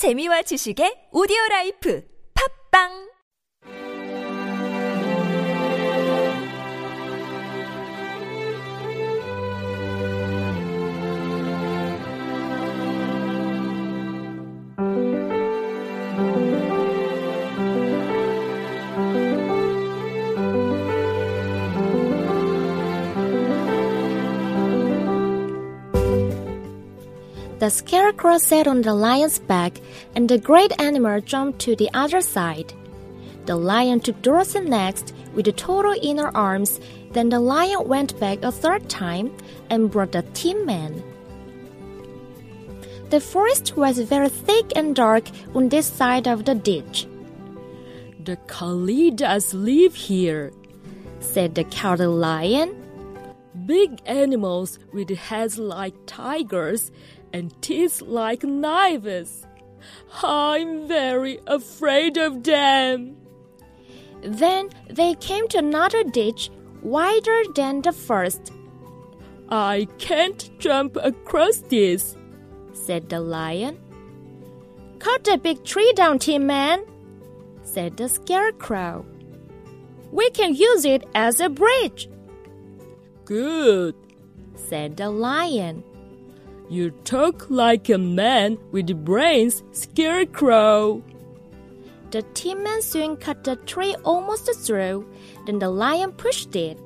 재미와 지식의 오디오 라이프. 팝빵 The scarecrow sat on the lion's back, and the great animal jumped to the other side. The lion took Dorothy next with the Toto in her arms. Then the lion went back a third time and brought the Tin Man. The forest was very thick and dark on this side of the ditch, The Kalidahs live here. said the cowardly lion. Big animals with heads like tigers and teeth like knives. I'm very afraid of them. Then they came to another ditch wider than the first, I can't jump across this. said the lion. Cut the big tree down, Tin Man, said the scarecrow. We can use it as a bridge, Good. said the lion. You talk like a man with brains, Scarecrow. The Tin Man soon cut the tree almost through, then the lion pushed it.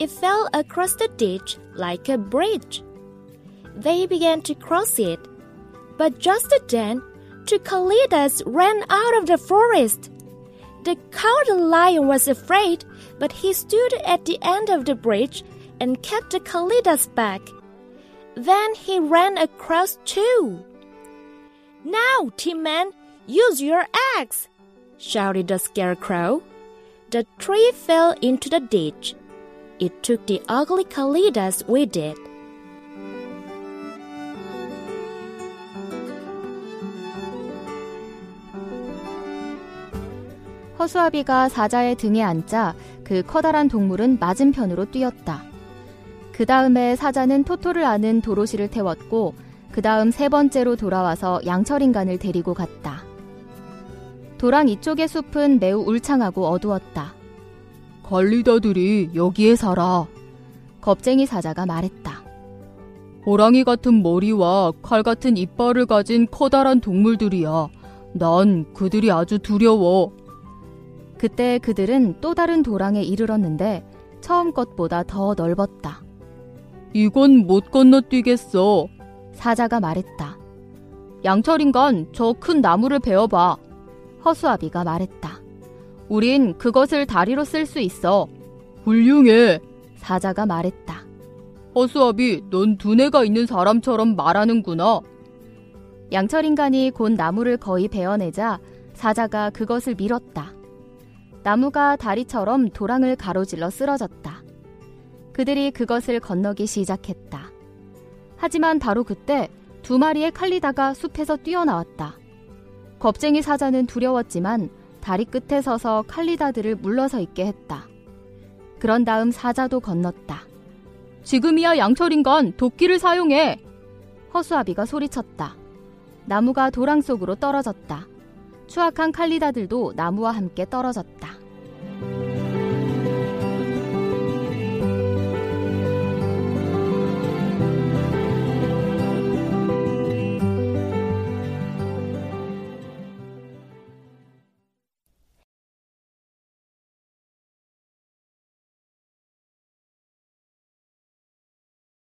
It fell across the ditch like a bridge. They began to cross it, but just then, two Kalidahs ran out of the forest. The cowardly lion was afraid, but he stood at the end of the bridge and kept the Kalidahs back. Then he ran across two. Now, Tin Man, use your axe! shouted the Scarecrow. The tree fell into the ditch. It took the ugly Kalidahs with it. 허수아비가 사자의 등에 앉자 그 커다란 동물은 맞은편으로 뛰었다. 그 다음에 사자는 토토를 아는 도로시를 태웠고 그 다음 세 번째로 돌아와서 양철인간을 데리고 갔다. 도랑 이쪽의 숲은 매우 울창하고 어두웠다. 관리다들이 여기에 살아. 겁쟁이 사자가 말했다. 호랑이 같은 머리와 칼 같은 이빨을 가진 커다란 동물들이야. 난 그들이 아주 두려워. 그때 그들은 또 다른 도랑에 이르렀는데 처음 것보다 더 넓었다. 이건 못 건너뛰겠어. 사자가 말했다. 양철인간 저 큰 나무를 베어봐. 허수아비가 말했다. 우린 그것을 다리로 쓸 수 있어. 훌륭해. 사자가 말했다. 허수아비, 넌 두뇌가 있는 사람처럼 말하는구나. 양철인간이 곧 나무를 거의 베어내자 사자가 그것을 밀었다. 나무가 다리처럼 도랑을 가로질러 쓰러졌다. 그들이 그것을 건너기 시작했다. 하지만 바로 그때 두 마리의 칼리다가 숲에서 뛰어나왔다. 겁쟁이 사자는 두려웠지만 다리 끝에 서서 칼리다들을 물러서 있게 했다. 그런 다음 사자도 건넜다. 지금이야 양철인간 도끼를 사용해. 허수아비가 소리쳤다. 나무가 도랑 속으로 떨어졌다. 추악한 칼리다들도 나무와 함께 떨어졌다.